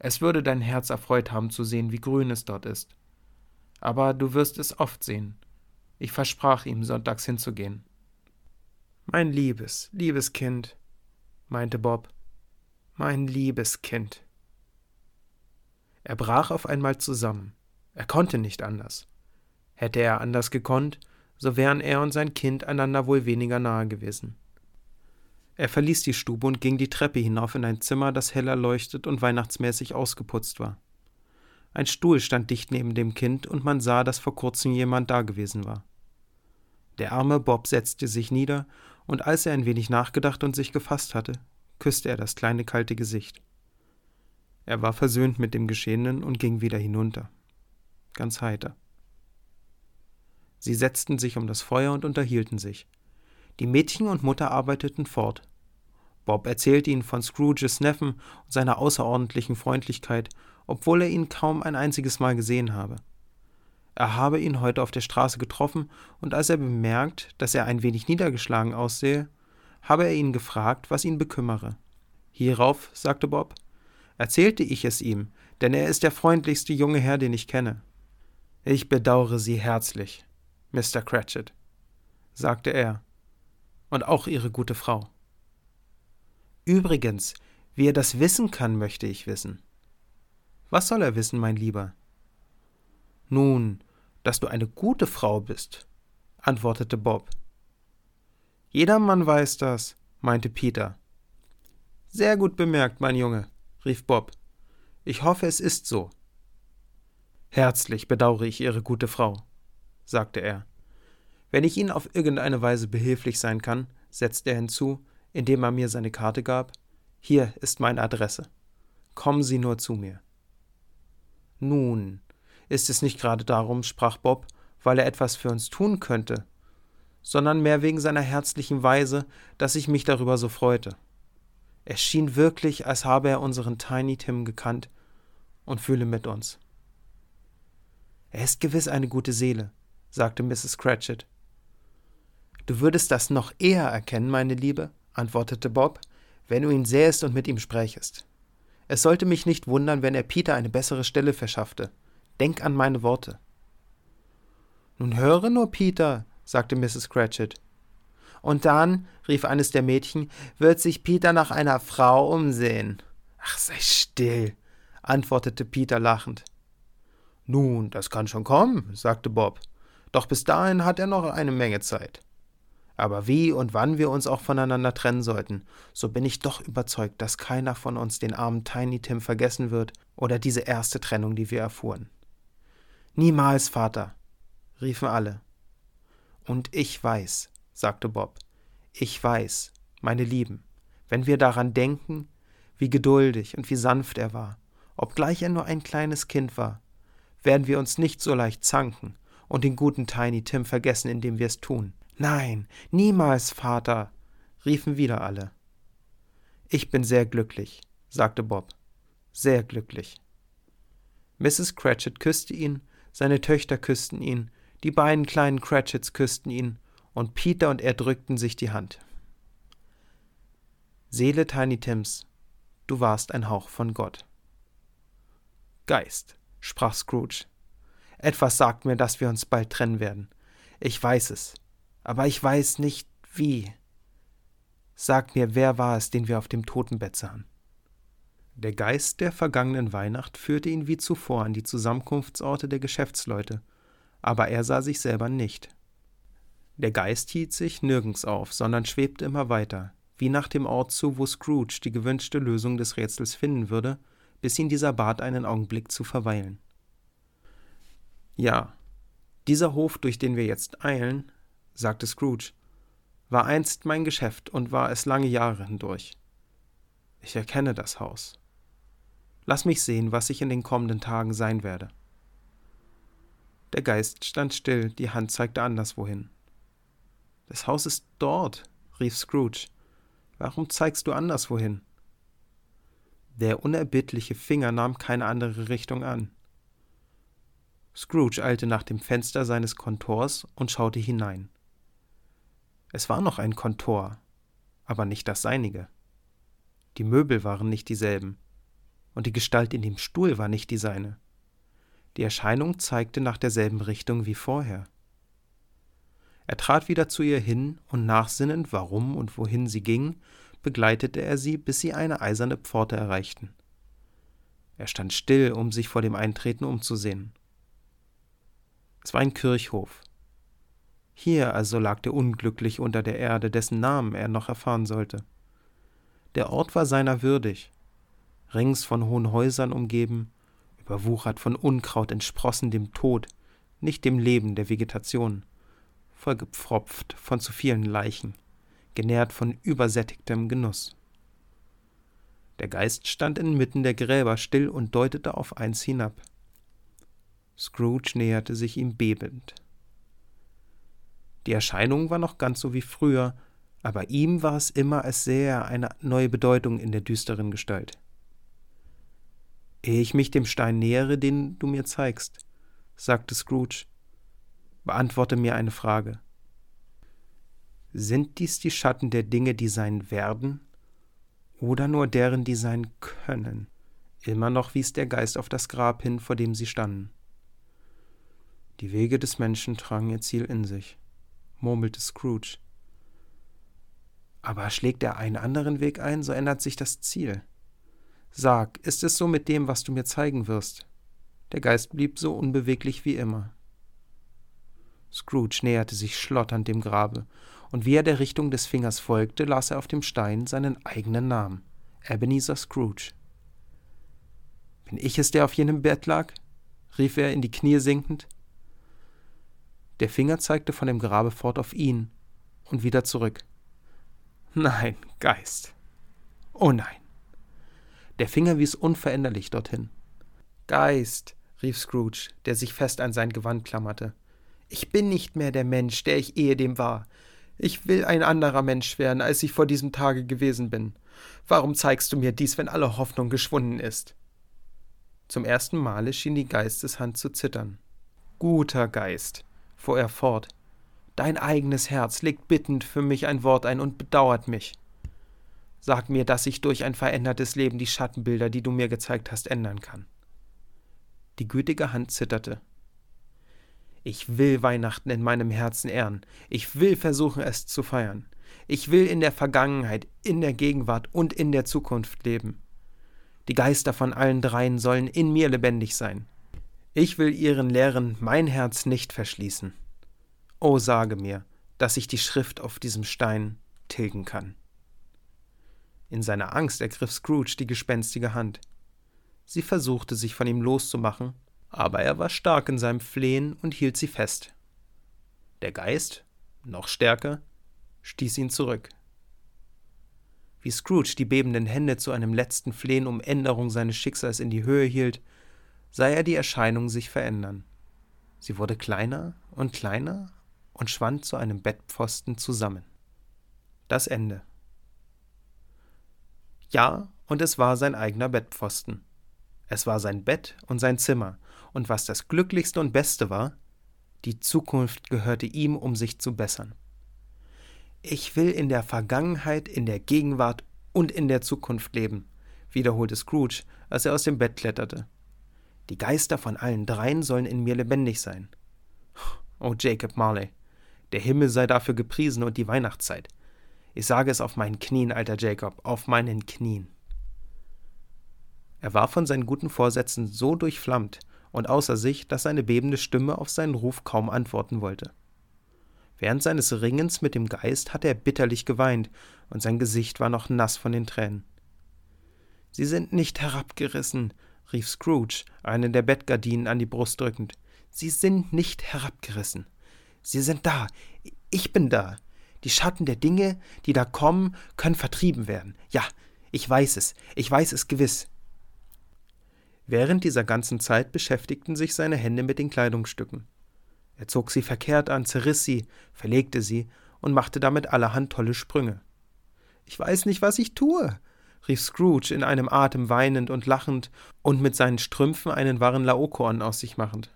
Es würde dein Herz erfreut haben zu sehen, wie grün es dort ist. Aber du wirst es oft sehen. Ich versprach ihm, sonntags hinzugehen. Mein liebes, liebes Kind, meinte Bob, mein liebes Kind. Er brach auf einmal zusammen. Er konnte nicht anders. Hätte er anders gekonnt, so wären er und sein Kind einander wohl weniger nahe gewesen. Er verließ die Stube und ging die Treppe hinauf in ein Zimmer, das hell erleuchtet und weihnachtsmäßig ausgeputzt war. Ein Stuhl stand dicht neben dem Kind, und man sah, dass vor kurzem jemand dagewesen war. Der arme Bob setzte sich nieder, und als er ein wenig nachgedacht und sich gefasst hatte, küsste er das kleine kalte Gesicht. Er war versöhnt mit dem Geschehenen und ging wieder hinunter. Ganz heiter. Sie setzten sich um das Feuer und unterhielten sich. Die Mädchen und Mutter arbeiteten fort. Bob erzählte ihnen von Scrooges Neffen und seiner außerordentlichen Freundlichkeit, obwohl er ihn kaum ein einziges Mal gesehen habe. Er habe ihn heute auf der Straße getroffen, und als er bemerkt, dass er ein wenig niedergeschlagen aussehe, habe er ihn gefragt, was ihn bekümmere. Hierauf, sagte Bob, erzählte ich es ihm, denn er ist der freundlichste junge Herr, den ich kenne. Ich bedauere Sie herzlich, Mr. Cratchit, sagte er und auch ihre gute Frau. Übrigens, wie er das wissen kann, möchte ich wissen. Was soll er wissen, mein Lieber? Nun, dass du eine gute Frau bist, antwortete Bob. Jedermann weiß das, meinte Peter. Sehr gut bemerkt, mein Junge, rief Bob. Ich hoffe, es ist so. Herzlich bedauere ich Ihre gute Frau, sagte er. Wenn ich Ihnen auf irgendeine Weise behilflich sein kann, setzte er hinzu, indem er mir seine Karte gab, hier ist meine Adresse. Kommen Sie nur zu mir. Nun, ist es nicht gerade darum, sprach Bob, weil er etwas für uns tun könnte, sondern mehr wegen seiner herzlichen Weise, dass ich mich darüber so freute. Es schien wirklich, als habe er unseren Tiny Tim gekannt und fühle mit uns. Er ist gewiss eine gute Seele, sagte Mrs. Cratchit. Du würdest das noch eher erkennen, meine Liebe, antwortete Bob, wenn du ihn sähest und mit ihm sprächest. Es sollte mich nicht wundern, wenn er Peter eine bessere Stelle verschaffte. Denk an meine Worte. Nun höre nur, Peter, sagte Mrs. Cratchit. Und dann, rief eines der Mädchen, wird sich Peter nach einer Frau umsehen. Ach, sei still, antwortete Peter lachend. Nun, das kann schon kommen, sagte Bob. Doch bis dahin hat er noch eine Menge Zeit. Aber wie und wann wir uns auch voneinander trennen sollten, so bin ich doch überzeugt, dass keiner von uns den armen Tiny Tim vergessen wird oder diese erste Trennung, die wir erfuhren. Niemals, Vater, riefen alle. Und ich weiß, sagte Bob, ich weiß, meine Lieben, wenn wir daran denken, wie geduldig und wie sanft er war, obgleich er nur ein kleines Kind war, werden wir uns nicht so leicht zanken und den guten Tiny Tim vergessen, indem wir es tun. Nein, niemals, Vater, riefen wieder alle. Ich bin sehr glücklich, sagte Bob, sehr glücklich. Mrs. Cratchit küsste ihn, seine Töchter küssten ihn, die beiden kleinen Cratchits küssten ihn, und Peter und er drückten sich die Hand. Seele Tiny Tims, du warst ein Hauch von Gott. Geist, sprach Scrooge. Etwas sagt mir, dass wir uns bald trennen werden. Ich weiß es, aber ich weiß nicht wie. Sag mir, wer war es, den wir auf dem Totenbett sahen? Der Geist der vergangenen Weihnacht führte ihn wie zuvor an die Zusammenkunftsorte der Geschäftsleute, aber er sah sich selber nicht. Der Geist hielt sich nirgends auf, sondern schwebte immer weiter, wie nach dem Ort zu, wo Scrooge die gewünschte Lösung des Rätsels finden würde, bis ihn dieser bat, einen Augenblick zu verweilen. Ja, dieser Hof, durch den wir jetzt eilen, sagte Scrooge, war einst mein Geschäft und war es lange Jahre hindurch. Ich erkenne das Haus. Lass mich sehen, was ich in den kommenden Tagen sein werde. Der Geist stand still, die Hand zeigte anderswohin. Das Haus ist dort, rief Scrooge. Warum zeigst du anderswohin? Der unerbittliche Finger nahm keine andere Richtung an. Scrooge eilte nach dem Fenster seines Kontors und schaute hinein. Es war noch ein Kontor, aber nicht das seinige. Die Möbel waren nicht dieselben, und die Gestalt in dem Stuhl war nicht die seine. Die Erscheinung zeigte nach derselben Richtung wie vorher. Er trat wieder zu ihr hin, und nachsinnend, warum und wohin sie ging, begleitete er sie, bis sie eine eiserne Pforte erreichten. Er stand still, um sich vor dem Eintreten umzusehen. Es war ein Kirchhof. Hier also lag der Unglücklich unter der Erde, dessen Namen er noch erfahren sollte. Der Ort war seiner würdig, rings von hohen Häusern umgeben, überwuchert von Unkraut entsprossen dem Tod, nicht dem Leben der Vegetation, vollgepfropft von zu vielen Leichen genährt von übersättigtem Genuss. Der Geist stand inmitten der Gräber still und deutete auf eins hinab. Scrooge näherte sich ihm bebend. Die Erscheinung war noch ganz so wie früher, aber ihm war es immer, als sähe er eine neue Bedeutung in der düsteren Gestalt. Ehe ich mich dem Stein nähere, den du mir zeigst, sagte Scrooge, beantworte mir eine Frage. Sind dies die Schatten der Dinge, die sein werden, oder nur deren, die sein können? Immer noch wies der Geist auf das Grab hin, vor dem sie standen. Die Wege des Menschen tragen ihr Ziel in sich, murmelte Scrooge. Aber schlägt er einen anderen Weg ein, so ändert sich das Ziel. Sag, ist es so mit dem, was du mir zeigen wirst? Der Geist blieb so unbeweglich wie immer. Scrooge näherte sich schlotternd dem Grabe, und wie er der Richtung des Fingers folgte, las er auf dem Stein seinen eigenen Namen Ebenezer Scrooge. Bin ich es, der auf jenem Bett lag? rief er in die Knie sinkend. Der Finger zeigte von dem Grabe fort auf ihn und wieder zurück. Nein, Geist. Oh nein. Der Finger wies unveränderlich dorthin. Geist, rief Scrooge, der sich fest an sein Gewand klammerte. Ich bin nicht mehr der Mensch, der ich ehedem war. Ich will ein anderer Mensch werden, als ich vor diesem Tage gewesen bin. Warum zeigst du mir dies, wenn alle Hoffnung geschwunden ist? Zum ersten Male schien die Geisteshand zu zittern. Guter Geist, fuhr er fort, dein eigenes Herz legt bittend für mich ein Wort ein und bedauert mich. Sag mir, dass ich durch ein verändertes Leben die Schattenbilder, die du mir gezeigt hast, ändern kann. Die gütige Hand zitterte. Ich will Weihnachten in meinem Herzen ehren. Ich will versuchen, es zu feiern. Ich will in der Vergangenheit, in der Gegenwart und in der Zukunft leben. Die Geister von allen dreien sollen in mir lebendig sein. Ich will ihren Lehren mein Herz nicht verschließen. O sage mir, dass ich die Schrift auf diesem Stein tilgen kann. In seiner Angst ergriff Scrooge die gespenstige Hand. Sie versuchte, sich von ihm loszumachen, aber er war stark in seinem Flehen und hielt sie fest. Der Geist, noch stärker, stieß ihn zurück. Wie Scrooge die bebenden Hände zu einem letzten Flehen um Änderung seines Schicksals in die Höhe hielt, sah er die Erscheinung sich verändern. Sie wurde kleiner und kleiner und schwand zu einem Bettpfosten zusammen. Das Ende. Ja, und es war sein eigener Bettpfosten. Es war sein Bett und sein Zimmer, und was das Glücklichste und Beste war, die Zukunft gehörte ihm, um sich zu bessern. Ich will in der Vergangenheit, in der Gegenwart und in der Zukunft leben, wiederholte Scrooge, als er aus dem Bett kletterte. Die Geister von allen dreien sollen in mir lebendig sein. Oh, Jacob Marley, der Himmel sei dafür gepriesen und die Weihnachtszeit. Ich sage es auf meinen Knien, alter Jacob, auf meinen Knien. Er war von seinen guten Vorsätzen so durchflammt und außer sich, dass seine bebende Stimme auf seinen Ruf kaum antworten wollte. Während seines Ringens mit dem Geist hatte er bitterlich geweint, und sein Gesicht war noch nass von den Tränen. Sie sind nicht herabgerissen, rief Scrooge, einen der Bettgardinen an die Brust drückend. Sie sind nicht herabgerissen. Sie sind da. Ich bin da. Die Schatten der Dinge, die da kommen, können vertrieben werden. Ja, ich weiß es. Ich weiß es gewiss. Während dieser ganzen Zeit beschäftigten sich seine Hände mit den Kleidungsstücken. Er zog sie verkehrt an, zerriss sie, verlegte sie und machte damit allerhand tolle Sprünge. Ich weiß nicht, was ich tue, rief Scrooge in einem Atem weinend und lachend und mit seinen Strümpfen einen wahren Laokoon aus sich machend.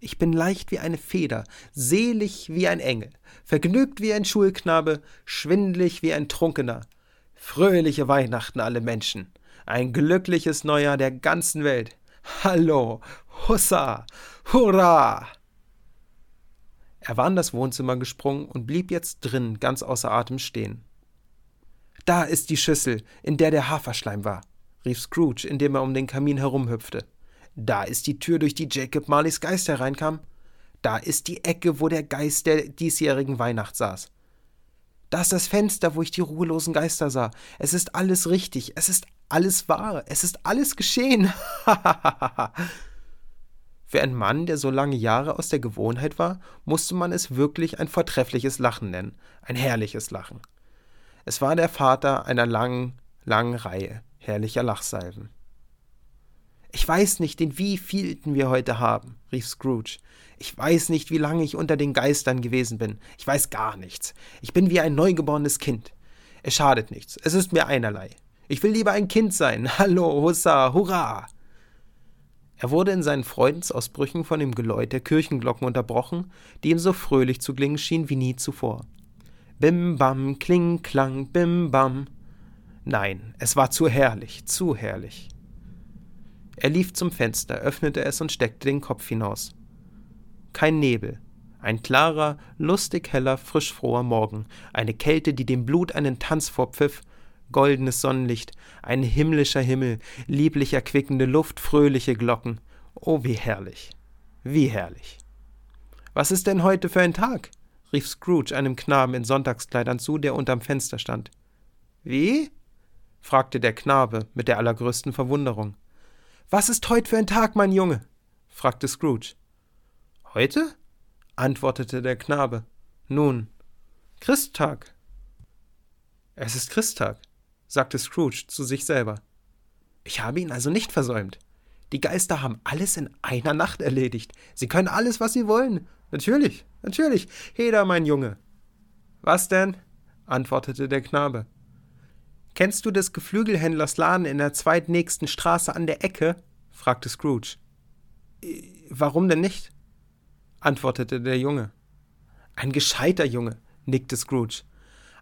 Ich bin leicht wie eine Feder, selig wie ein Engel, vergnügt wie ein Schulknabe, schwindlig wie ein Trunkener. Fröhliche Weihnachten alle Menschen. Ein glückliches Neujahr der ganzen Welt. Hallo, Hussa, Hurra! Er war in das Wohnzimmer gesprungen und blieb jetzt drin ganz außer Atem stehen. Da ist die Schüssel, in der der Haferschleim war, rief Scrooge, indem er um den Kamin herumhüpfte. Da ist die Tür, durch die Jacob Marleys Geist hereinkam. Da ist die Ecke, wo der Geist der diesjährigen Weihnacht saß. Da ist das Fenster, wo ich die ruhelosen Geister sah. Es ist alles richtig, es ist alles wahr, es ist alles geschehen. Für einen Mann, der so lange Jahre aus der Gewohnheit war, musste man es wirklich ein vortreffliches Lachen nennen, ein herrliches Lachen. Es war der Vater einer langen, langen Reihe herrlicher Lachsalven. Ich weiß nicht, den wievielten wir heute haben, rief Scrooge. Ich weiß nicht, wie lange ich unter den Geistern gewesen bin. Ich weiß gar nichts. Ich bin wie ein neugeborenes Kind. Es schadet nichts. Es ist mir einerlei. Ich will lieber ein Kind sein. Hallo, Hussa, hurra! Er wurde in seinen Freudensausbrüchen von dem Geläut der Kirchenglocken unterbrochen, die ihm so fröhlich zu klingen schien wie nie zuvor. Bim bam, kling klang, bim bam. Nein, es war zu herrlich, zu herrlich. Er lief zum Fenster, öffnete es und steckte den Kopf hinaus. Kein Nebel, ein klarer, lustig heller, frischfroher Morgen, eine Kälte, die dem Blut einen Tanz vorpfiff, goldenes Sonnenlicht, ein himmlischer Himmel, lieblich erquickende Luft, fröhliche Glocken, Oh, wie herrlich. Wie herrlich. Was ist denn heute für ein Tag? Rief Scrooge einem Knaben in Sonntagskleidern zu, der unterm Fenster stand. Wie? fragte der Knabe mit der allergrößten Verwunderung. Was ist heute für ein Tag, mein Junge? fragte Scrooge. Heute? antwortete der Knabe. Nun, Christtag. Es ist Christtag, sagte Scrooge zu sich selber. Ich habe ihn also nicht versäumt. Die Geister haben alles in einer Nacht erledigt. Sie können alles, was sie wollen. Natürlich, natürlich. Heda, mein Junge. Was denn? antwortete der Knabe. Kennst du des Geflügelhändlers Laden in der zweitnächsten Straße an der Ecke? fragte Scrooge. Äh, warum denn nicht? antwortete der Junge. Ein gescheiter Junge, nickte Scrooge.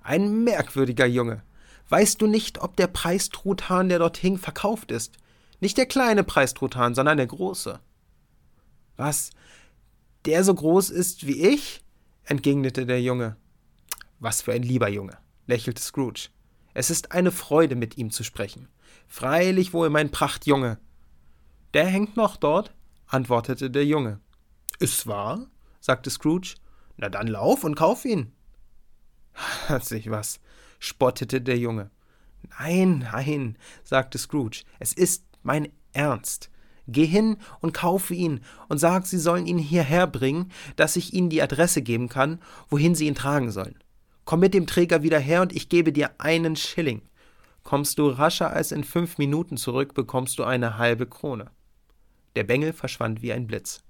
Ein merkwürdiger Junge. Weißt du nicht, ob der Preistruthahn, der dort hing, verkauft ist? Nicht der kleine Preistruthahn, sondern der große. Was? Der so groß ist wie ich? entgegnete der Junge. Was für ein lieber Junge, lächelte Scrooge. Es ist eine Freude, mit ihm zu sprechen. Freilich wohl, mein Prachtjunge. Der hängt noch dort, antwortete der Junge. Ist wahr? sagte Scrooge. Na dann lauf und kauf ihn. Hat sich was, spottete der Junge. Nein, nein, sagte Scrooge, es ist mein Ernst. Geh hin und kaufe ihn und sag, sie sollen ihn hierher bringen, dass ich ihnen die Adresse geben kann, wohin sie ihn tragen sollen. Komm mit dem Träger wieder her und ich gebe dir einen Schilling. Kommst du rascher als in fünf Minuten zurück, bekommst du eine halbe Krone. Der Bengel verschwand wie ein Blitz.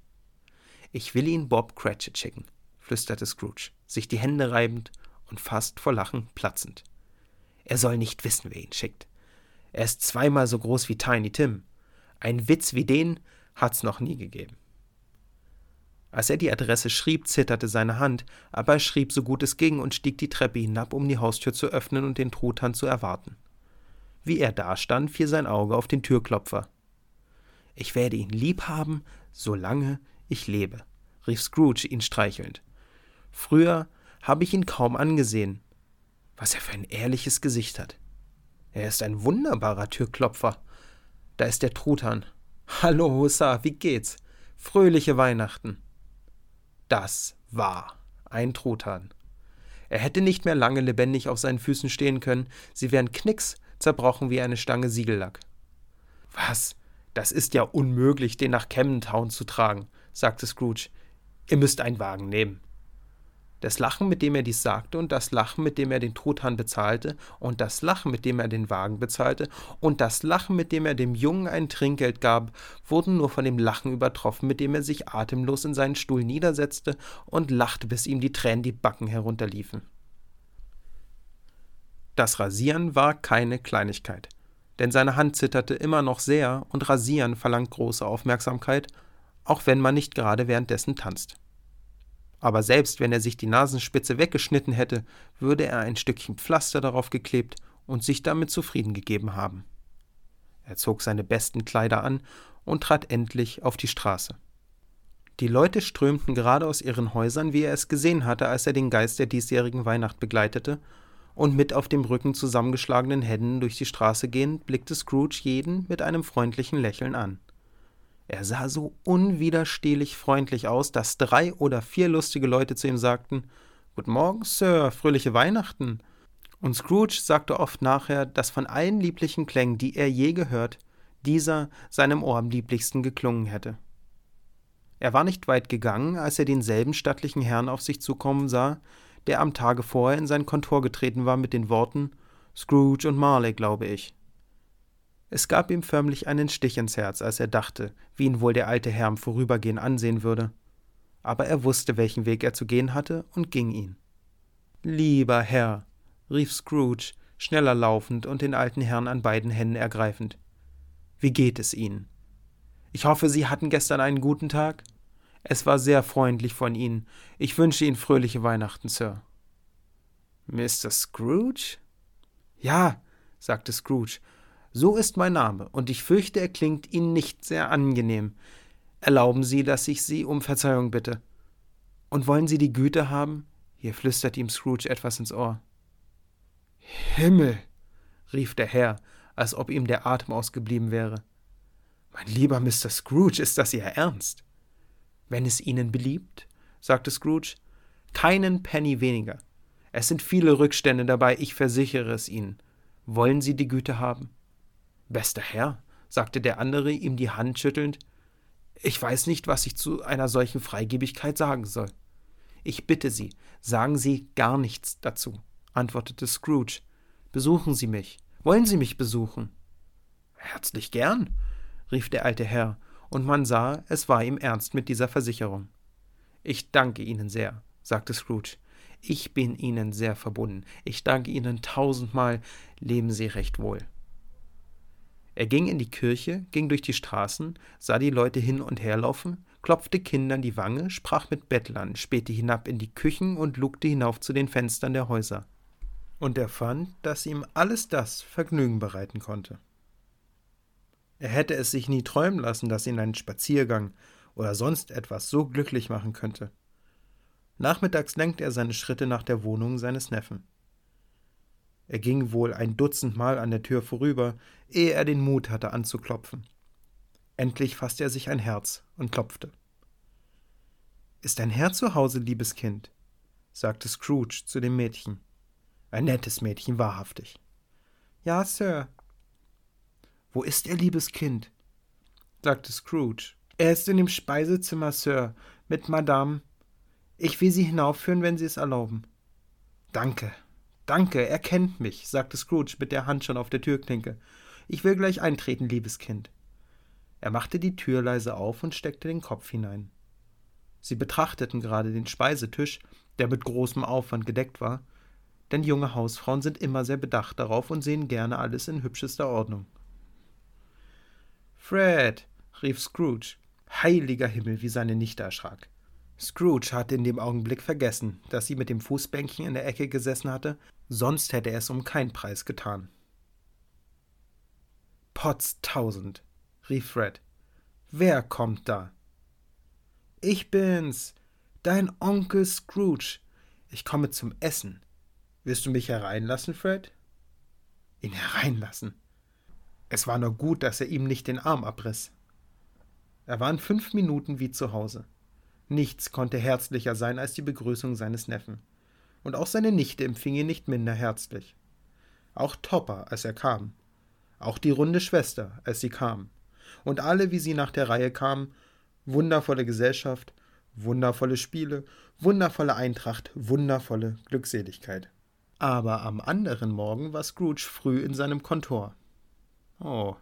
Ich will ihn Bob Cratchit schicken, flüsterte Scrooge, sich die Hände reibend und fast vor Lachen platzend. Er soll nicht wissen, wer ihn schickt. Er ist zweimal so groß wie Tiny Tim. Ein Witz wie den hat's noch nie gegeben. Als er die Adresse schrieb, zitterte seine Hand, aber er schrieb so gut es ging und stieg die Treppe hinab, um die Haustür zu öffnen und den Truthahn zu erwarten. Wie er dastand, fiel sein Auge auf den Türklopfer. Ich werde ihn lieb haben, solange ich lebe, rief Scrooge ihn streichelnd. Früher habe ich ihn kaum angesehen. Was er für ein ehrliches Gesicht hat. Er ist ein wunderbarer Türklopfer. Da ist der Truthahn. Hallo, Hussar, wie geht's? Fröhliche Weihnachten. Das war ein Truthahn. Er hätte nicht mehr lange lebendig auf seinen Füßen stehen können, sie wären knicks zerbrochen wie eine Stange Siegellack. Was? Das ist ja unmöglich, den nach Camden Town zu tragen, sagte Scrooge. Ihr müsst einen Wagen nehmen. Das Lachen, mit dem er dies sagte, und das Lachen, mit dem er den Truthahn bezahlte, und das Lachen, mit dem er den Wagen bezahlte, und das Lachen, mit dem er dem Jungen ein Trinkgeld gab, wurden nur von dem Lachen übertroffen, mit dem er sich atemlos in seinen Stuhl niedersetzte und lachte, bis ihm die Tränen die Backen herunterliefen. Das Rasieren war keine Kleinigkeit, denn seine Hand zitterte immer noch sehr, und Rasieren verlangt große Aufmerksamkeit, auch wenn man nicht gerade währenddessen tanzt aber selbst wenn er sich die Nasenspitze weggeschnitten hätte, würde er ein Stückchen Pflaster darauf geklebt und sich damit zufrieden gegeben haben. Er zog seine besten Kleider an und trat endlich auf die Straße. Die Leute strömten gerade aus ihren Häusern, wie er es gesehen hatte, als er den Geist der diesjährigen Weihnacht begleitete, und mit auf dem Rücken zusammengeschlagenen Händen durch die Straße gehend, blickte Scrooge jeden mit einem freundlichen Lächeln an. Er sah so unwiderstehlich freundlich aus, dass drei oder vier lustige Leute zu ihm sagten Guten Morgen, Sir, fröhliche Weihnachten. Und Scrooge sagte oft nachher, dass von allen lieblichen Klängen, die er je gehört, dieser seinem Ohr am lieblichsten geklungen hätte. Er war nicht weit gegangen, als er denselben stattlichen Herrn auf sich zukommen sah, der am Tage vorher in sein Kontor getreten war mit den Worten Scrooge und Marley, glaube ich. Es gab ihm förmlich einen Stich ins Herz, als er dachte, wie ihn wohl der alte Herr im Vorübergehen ansehen würde. Aber er wusste, welchen Weg er zu gehen hatte, und ging ihn. Lieber Herr, rief Scrooge, schneller laufend und den alten Herrn an beiden Händen ergreifend. Wie geht es Ihnen? Ich hoffe, Sie hatten gestern einen guten Tag? Es war sehr freundlich von Ihnen. Ich wünsche Ihnen fröhliche Weihnachten, Sir. Mr. Scrooge? Ja, sagte Scrooge so ist mein Name, und ich fürchte, er klingt Ihnen nicht sehr angenehm. Erlauben Sie, dass ich Sie um Verzeihung bitte. Und wollen Sie die Güte haben? Hier flüsterte ihm Scrooge etwas ins Ohr. Himmel! rief der Herr, als ob ihm der Atem ausgeblieben wäre. Mein lieber Mr. Scrooge, ist das Ihr Ernst? Wenn es Ihnen beliebt, sagte Scrooge, keinen Penny weniger. Es sind viele Rückstände dabei, ich versichere es Ihnen. Wollen Sie die Güte haben? Bester Herr, sagte der andere, ihm die Hand schüttelnd, ich weiß nicht, was ich zu einer solchen Freigebigkeit sagen soll. Ich bitte Sie, sagen Sie gar nichts dazu, antwortete Scrooge. Besuchen Sie mich. Wollen Sie mich besuchen? Herzlich gern, rief der alte Herr, und man sah, es war ihm ernst mit dieser Versicherung. Ich danke Ihnen sehr, sagte Scrooge. Ich bin Ihnen sehr verbunden. Ich danke Ihnen tausendmal. Leben Sie recht wohl. Er ging in die Kirche, ging durch die Straßen, sah die Leute hin und her laufen, klopfte Kindern die Wange, sprach mit Bettlern, spähte hinab in die Küchen und lugte hinauf zu den Fenstern der Häuser. Und er fand, dass ihm alles das Vergnügen bereiten konnte. Er hätte es sich nie träumen lassen, dass ihn ein Spaziergang oder sonst etwas so glücklich machen könnte. Nachmittags lenkte er seine Schritte nach der Wohnung seines Neffen. Er ging wohl ein Dutzend Mal an der Tür vorüber, ehe er den Mut hatte anzuklopfen. Endlich fasste er sich ein Herz und klopfte. Ist ein Herr zu Hause, liebes Kind? sagte Scrooge zu dem Mädchen. Ein nettes Mädchen, wahrhaftig. Ja, Sir, wo ist Ihr liebes Kind? sagte Scrooge. Er ist in dem Speisezimmer, Sir, mit Madame. Ich will Sie hinaufführen, wenn Sie es erlauben. Danke, danke, er kennt mich, sagte Scrooge mit der Hand schon auf der Türklinke. Ich will gleich eintreten, liebes Kind. Er machte die Tür leise auf und steckte den Kopf hinein. Sie betrachteten gerade den Speisetisch, der mit großem Aufwand gedeckt war, denn junge Hausfrauen sind immer sehr bedacht darauf und sehen gerne alles in hübschester Ordnung. Fred, rief Scrooge. Heiliger Himmel, wie seine Nichte erschrak. Scrooge hatte in dem Augenblick vergessen, dass sie mit dem Fußbänkchen in der Ecke gesessen hatte, sonst hätte er es um keinen Preis getan. Potz tausend, rief Fred. Wer kommt da? Ich bin's, dein Onkel Scrooge. Ich komme zum Essen. Wirst du mich hereinlassen, Fred? Ihn hereinlassen? Es war nur gut, dass er ihm nicht den Arm abriss. Er war in fünf Minuten wie zu Hause. Nichts konnte herzlicher sein als die Begrüßung seines Neffen. Und auch seine Nichte empfing ihn nicht minder herzlich. Auch Topper, als er kam. Auch die runde Schwester, als sie kam. Und alle, wie sie nach der Reihe kamen, wundervolle Gesellschaft, wundervolle Spiele, wundervolle Eintracht, wundervolle Glückseligkeit. Aber am anderen Morgen war Scrooge früh in seinem Kontor. Oh,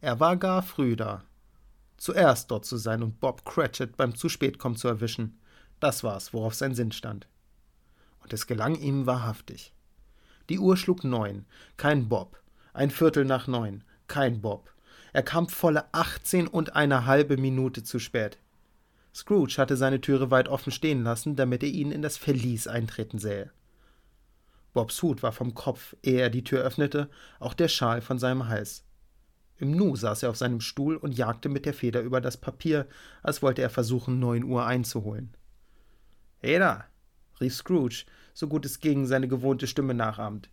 er war gar früh da. Zuerst dort zu sein und Bob Cratchit beim zu spät kommen zu erwischen, das war's, worauf sein Sinn stand. Und es gelang ihm wahrhaftig. Die Uhr schlug neun, kein Bob. Ein Viertel nach neun, kein Bob. Er kam volle achtzehn und eine halbe Minute zu spät. Scrooge hatte seine Türe weit offen stehen lassen, damit er ihn in das Verlies eintreten sähe. Bobs Hut war vom Kopf, ehe er die Tür öffnete, auch der Schal von seinem Hals. Im Nu saß er auf seinem Stuhl und jagte mit der Feder über das Papier, als wollte er versuchen, neun Uhr einzuholen. Heda, rief Scrooge, so gut es ging, seine gewohnte Stimme nachahmend.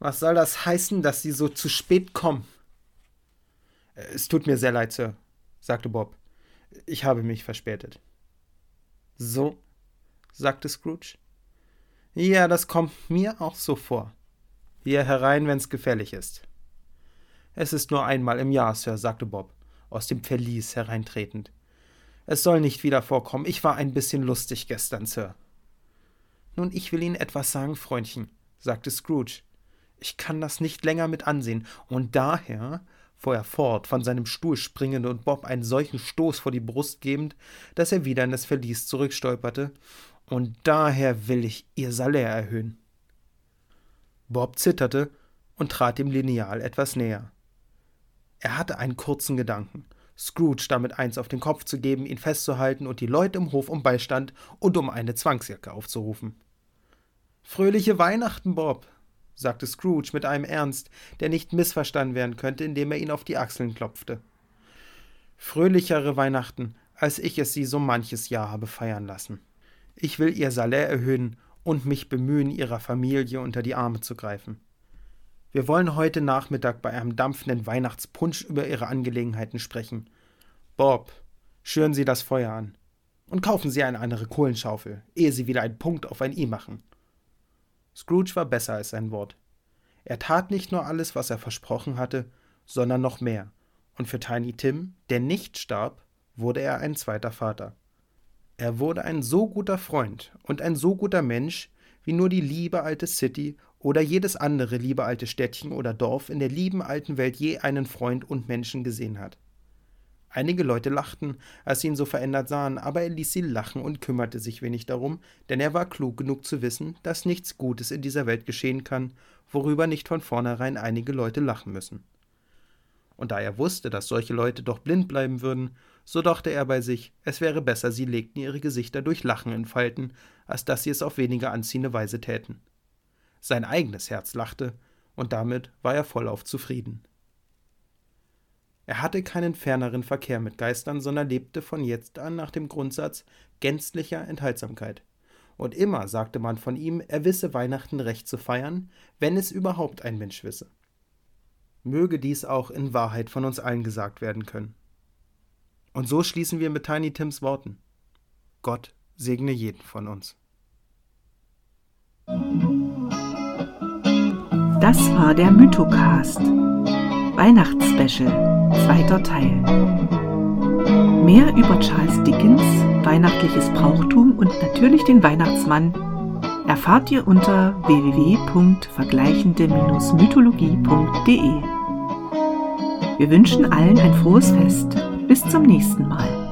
Was soll das heißen, dass Sie so zu spät kommen? Es tut mir sehr leid, Sir, sagte Bob. Ich habe mich verspätet. So? sagte Scrooge. Ja, das kommt mir auch so vor. Hier herein, wenn's gefällig ist. Es ist nur einmal im Jahr, Sir, sagte Bob, aus dem Verlies hereintretend. Es soll nicht wieder vorkommen. Ich war ein bisschen lustig gestern, Sir. Nun, ich will Ihnen etwas sagen, Freundchen, sagte Scrooge. Ich kann das nicht länger mit ansehen, und daher, fuhr er fort, von seinem Stuhl springend und Bob einen solchen Stoß vor die Brust gebend, dass er wieder in das Verlies zurückstolperte, und daher will ich Ihr Salär erhöhen. Bob zitterte und trat dem Lineal etwas näher. Er hatte einen kurzen Gedanken. Scrooge damit eins auf den Kopf zu geben, ihn festzuhalten und die Leute im Hof um Beistand und um eine Zwangsjacke aufzurufen. Fröhliche Weihnachten, Bob, sagte Scrooge mit einem Ernst, der nicht missverstanden werden könnte, indem er ihn auf die Achseln klopfte. Fröhlichere Weihnachten, als ich es sie so manches Jahr habe feiern lassen. Ich will ihr Salär erhöhen und mich bemühen, ihrer Familie unter die Arme zu greifen. Wir wollen heute Nachmittag bei einem dampfenden Weihnachtspunsch über Ihre Angelegenheiten sprechen. Bob, schüren Sie das Feuer an. Und kaufen Sie eine andere Kohlenschaufel, ehe Sie wieder einen Punkt auf ein I machen. Scrooge war besser als sein Wort. Er tat nicht nur alles, was er versprochen hatte, sondern noch mehr. Und für Tiny Tim, der nicht starb, wurde er ein zweiter Vater. Er wurde ein so guter Freund und ein so guter Mensch, wie nur die liebe alte City oder jedes andere liebe alte Städtchen oder Dorf in der lieben alten Welt je einen Freund und Menschen gesehen hat. Einige Leute lachten, als sie ihn so verändert sahen, aber er ließ sie lachen und kümmerte sich wenig darum, denn er war klug genug zu wissen, dass nichts Gutes in dieser Welt geschehen kann, worüber nicht von vornherein einige Leute lachen müssen. Und da er wusste, dass solche Leute doch blind bleiben würden, so dachte er bei sich, es wäre besser, sie legten ihre Gesichter durch Lachen in Falten, als dass sie es auf weniger anziehende Weise täten. Sein eigenes Herz lachte, und damit war er vollauf zufrieden. Er hatte keinen ferneren Verkehr mit Geistern, sondern lebte von jetzt an nach dem Grundsatz gänzlicher Enthaltsamkeit. Und immer sagte man von ihm, er wisse Weihnachten recht zu feiern, wenn es überhaupt ein Mensch wisse. Möge dies auch in Wahrheit von uns allen gesagt werden können. Und so schließen wir mit Tiny Tims Worten. Gott segne jeden von uns. Das war der Mythocast. Weihnachtsspecial zweiter Teil. Mehr über Charles Dickens, weihnachtliches Brauchtum und natürlich den Weihnachtsmann erfahrt ihr unter www.vergleichende-mythologie.de. Wir wünschen allen ein frohes Fest. Bis zum nächsten Mal.